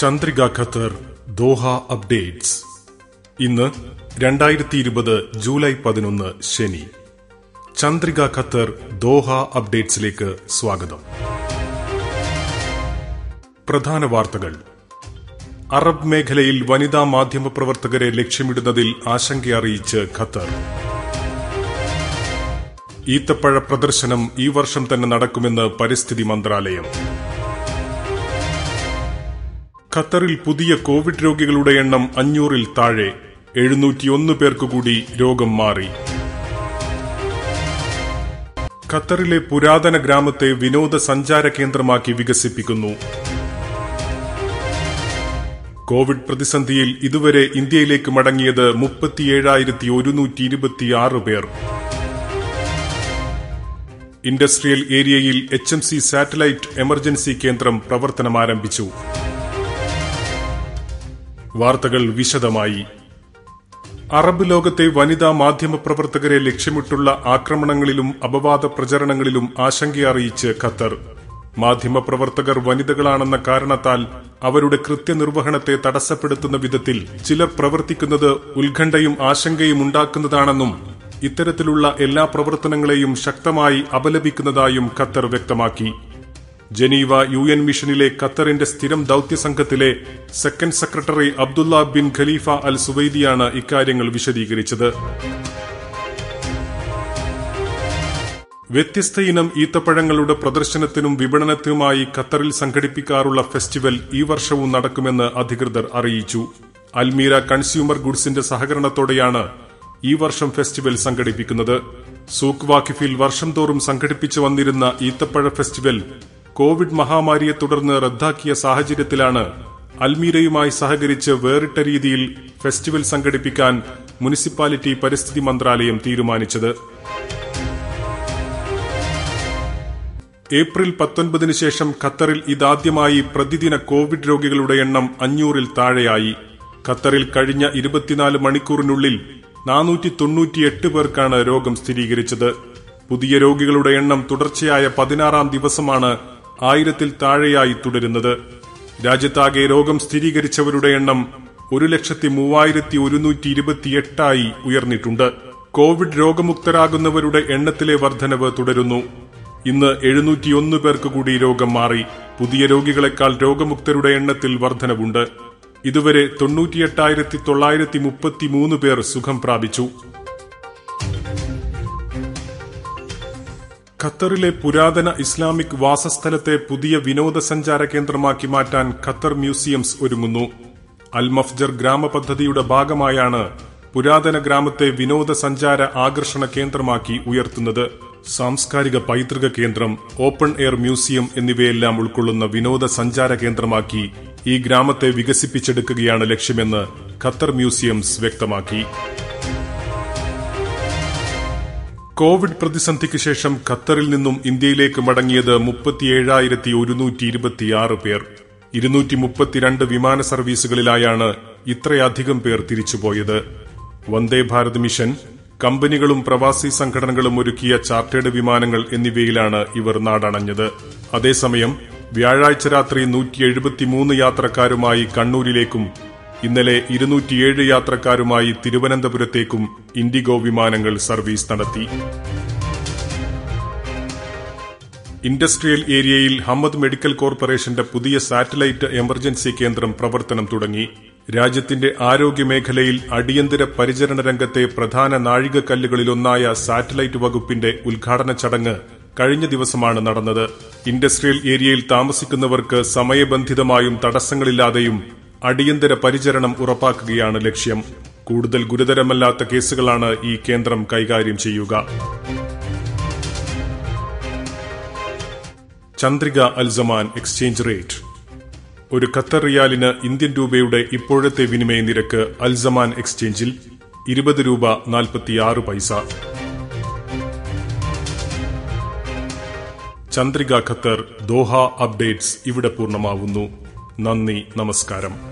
Chandrika Qatar Doha updates. ഇന്ന് രണ്ടായിരത്തി ഇരുപത് ജൂലൈ പതിനൊന്ന് ശനി. ചന്ദ്രിക ഖത്തർ ദോഹ അപ്ഡേറ്റ്സിലേക്ക് സ്വാഗതം. പ്രധാന വാർത്തകൾ. അറബ് മേഖലയിൽ വനിതാ മാധ്യമ പ്രവർത്തകരെ ലക്ഷ്യമിടുന്നതിൽ ആശങ്ക അറിയിച്ച് ഖത്തർ. ഈത്തപ്പഴ പ്രദർശനം ഈ വർഷം തന്നെ നടക്കുമെന്ന് പരിസ്ഥിതി മന്ത്രാലയം. ഖത്തറിൽ പുതിയ കോവിഡ് രോഗികളുടെ എണ്ണം അഞ്ഞൂറിൽ താഴെ. എഴുന്നൂറ്റിയൊന്ന് പേർക്ക് കൂടി രോഗം മാറി. ഖത്തറിലെ പുരാതന ഗ്രാമത്തെ വിനോദസഞ്ചാര കേന്ദ്രമാക്കി വികസിപ്പിക്കുന്നു. കോവിഡ് പ്രതിസന്ധിയിൽ ഇതുവരെ ഇന്ത്യയിലേക്ക് മടങ്ങിയത് മുപ്പത്തിയേഴായിരത്തി ഒരുന്നൂറ്റി ഇരുപത്തിയാറ് പേർ. ഇൻഡസ്ട്രിയൽ ഏരിയയിൽ H M C satellite emergency കേന്ദ്രം പ്രവർത്തനം ആരംഭിച്ചു വാർത്തകൾ വിശദമായി. അറബ് ലോകത്തെ വനിതാ മാധ്യമ പ്രവർത്തകരെ ലക്ഷ്യമിട്ടുള്ള ആക്രമണങ്ങളിലും അപവാദ പ്രചരണങ്ങളിലും ആശങ്കയറിയിച്ച് ഖത്തർ. മാധ്യമപ്രവർത്തകർ വനിതകളാണെന്ന കാരണത്താൽ അവരുടെ കൃത്യനിർവഹണത്തെ തടസ്സപ്പെടുത്തുന്ന വിധത്തിൽ ചിലർ പ്രവർത്തിക്കുന്നത് ഉത്കണ്ഠയും ആശങ്കയും ഉണ്ടാക്കുന്നതാണെന്നും ഇത്തരത്തിലുള്ള എല്ലാ പ്രവർത്തനങ്ങളെയും ശക്തമായി അപലപിക്കുന്നതായും ഖത്തർ വ്യക്തമാക്കി. ജനീവ യു എൻ മിഷനിലെ ഖത്തറിന്റെ സ്ഥിരം ദൌത്യ സംഘത്തിലെ second secretary Abdullah bin Khalifa al സുവൈദിയാണ് ഇക്കാര്യങ്ങൾ വിശദീകരിച്ചത്. വ്യത്യസ്ത ഇനം ഈത്തപ്പഴങ്ങളുടെ പ്രദർശനത്തിനും വിപണനത്തിനുമായി ഖത്തറിൽ സംഘടിപ്പിക്കാറുള്ള ഫെസ്റ്റിവൽ ഈ വർഷവും നടക്കുമെന്ന് അധികൃതർ അറിയിച്ചു. അൽമീര കൺസ്യൂമർ ഗുഡ്സിന്റെ സഹകരണത്തോടെയാണ് ഈ വർഷം ഫെസ്റ്റിവൽ സംഘടിപ്പിക്കുന്നത്. സൂക്ക് വാക്കിഫിൽ വർഷം തോറും സംഘടിപ്പിച്ചു വന്നിരുന്ന ഈത്തപ്പഴ ഫെസ്റ്റിവൽ കോവിഡ് മഹാമാരിയെ തുടർന്ന് റദ്ദാക്കിയ സാഹചര്യത്തിലാണ് അൽമീരയുമായി സഹകരിച്ച് വേറിട്ട രീതിയിൽ ഫെസ്റ്റിവൽ സംഘടിപ്പിക്കാൻ മുനിസിപ്പാലിറ്റി പരിസ്ഥിതി മന്ത്രാലയം തീരുമാനിച്ചത്. ഏപ്രിൽ പത്തൊൻപതിനു ശേഷം ഖത്തറിൽ ഇതാദ്യമായി പ്രതിദിന കോവിഡ് രോഗികളുടെ എണ്ണം അഞ്ഞൂറിൽ താഴെയായി. ഖത്തറിൽ കഴിഞ്ഞ ഇരുപത്തിനാല് മണിക്കൂറിനുള്ളിൽ നാനൂറ്റി തൊണ്ണൂറ്റിയെട്ട് പേർക്കാണ് രോഗം സ്ഥിരീകരിച്ചത്. പുതിയ രോഗികളുടെ എണ്ണം തുടർച്ചയായ പതിനാറാം ദിവസമാണ് ആയിരത്തിൽ താഴെയായി തുടരുന്നത്. രാജ്യത്താകെ രോഗം സ്ഥിരീകരിച്ചവരുടെ എണ്ണം ഒരു ലക്ഷത്തി മൂവായിരത്തി ഒരുന്നൂറ്റി ഇരുപത്തിയെട്ടായി ഉയർന്നിട്ടുണ്ട്. കോവിഡ് രോഗമുക്തരാകുന്നവരുടെ എണ്ണത്തിലെ വർധനവ് തുടരുന്നു. ഇന്ന് എഴുന്നൂറ്റിയൊന്ന് പേർക്ക് കൂടി രോഗം മാറി. പുതിയ രോഗികളെക്കാൾ രോഗമുക്തരുടെ എണ്ണത്തിൽ വർധനവുണ്ട്. ഇതുവരെ തൊണ്ണൂറ്റിയെട്ടായിരത്തി തൊള്ളായിരത്തി മുപ്പത്തിമൂന്ന് പേർ സുഖം പ്രാപിച്ചു. ഖത്തറിലെ പുരാതന ഇസ്ലാമിക് വാസസ്ഥലത്തെ പുതിയ വിനോദസഞ്ചാര കേന്ദ്രമാക്കി മാറ്റാൻ ഖത്തർ മ്യൂസിയംസ് ഒരുങ്ങുന്നു. അൽ മഫ്ജർ ഗ്രാമപദ്ധതിയുടെ ഭാഗമായാണ് പുരാതന ഗ്രാമത്തെ വിനോദസഞ്ചാര ആകർഷണ കേന്ദ്രമാക്കി ഉയർത്തുന്നത്. സാംസ്കാരിക പൈതൃക കേന്ദ്രം ഓപ്പൺ എയർ മ്യൂസിയം എന്നിവയെല്ലാം ഉൾക്കൊള്ളുന്ന വിനോദസഞ്ചാര കേന്ദ്രമാക്കി ഈ ഗ്രാമത്തെ വികസിപ്പിച്ചെടുക്കുകയാണ് ലക്ഷ്യമെന്ന് ഖത്തർ മ്യൂസിയംസ് വ്യക്തമാക്കി. കോവിഡ് പ്രതിസന്ധിക്ക് ശേഷം ഖത്തറിൽ നിന്നും ഇന്ത്യയിലേക്ക് മടങ്ങിയത് മുപ്പത്തിയേഴായിരത്തി ഒരുന്നൂറ്റി ഇരുപത്തിയാറ് പേർ. ഇരുന്നൂറ്റി മുപ്പത്തിരണ്ട് വിമാന സർവീസുകളിലായാണ് ഇത്രയധികം പേർ തിരിച്ചുപോയത്. വന്ദേ ഭാരത് മിഷൻ കമ്പനികളും പ്രവാസി സംഘടനകളും ഒരുക്കിയ ചാർട്ടേഡ് വിമാനങ്ങൾ എന്നിവയിലാണ് ഇവർ നാടണഞ്ഞത്. അതേസമയം വ്യാഴാഴ്ച രാത്രി നൂറ്റി യാത്രക്കാരുമായി കണ്ണൂരിലേക്കും ഇന്നലെ ഇരുന്നൂറ്റിയേഴ് യാത്രക്കാരുമായി തിരുവനന്തപുരത്തേക്കും ഇൻഡിഗോ വിമാനങ്ങൾ സർവീസ് നടത്തി. ഇൻഡസ്ട്രിയൽ ഏരിയയിൽ ഹമ്മദ് മെഡിക്കൽ കോർപ്പറേഷന്റെ പുതിയ സാറ്റലൈറ്റ് എമർജൻസി കേന്ദ്രം പ്രവർത്തനം തുടങ്ങി. രാജ്യത്തിന്റെ ആരോഗ്യമേഖലയിൽ അടിയന്തര പരിചരണ രംഗത്തെ പ്രധാന നാഴികക്കല്ലുകളിലൊന്നായ സാറ്റലൈറ്റ് വകുപ്പിന്റെ ഉദ്ഘാടന ചടങ്ങ് കഴിഞ്ഞ ദിവസമാണ് നടന്നത്. ഇൻഡസ്ട്രിയൽ ഏരിയയിൽ താമസിക്കുന്നവർക്ക് സമയബന്ധിതമായും തടസ്സങ്ങളില്ലാതെയും അടിയന്തര പരിചരണം ഉറപ്പാക്കുകയാണ് ലക്ഷ്യം. കൂടുതൽ ഗുരുതരമല്ലാത്ത കേസുകളാണ് ഈ കേന്ദ്രം കൈകാര്യം ചെയ്യുക. Chandrika Alzaman exchange rate. ഒരു ഖത്തർ റിയാലിന് ഇന്ത്യൻ രൂപയുടെ ഇപ്പോഴത്തെ വിനിമയ നിരക്ക് അൽസമാൻ എക്സ്ചേഞ്ചിൽ ഇരുപത് രൂപ നാൽപ്പത്തിയാറ് പൈസ. ചന്ദ്രിക ഖത്തർ ദോഹ അപ്ഡേറ്റ്സ് ഇവിടെ പൂർണമാവുന്നു. നന്ദി നമസ്കാരം.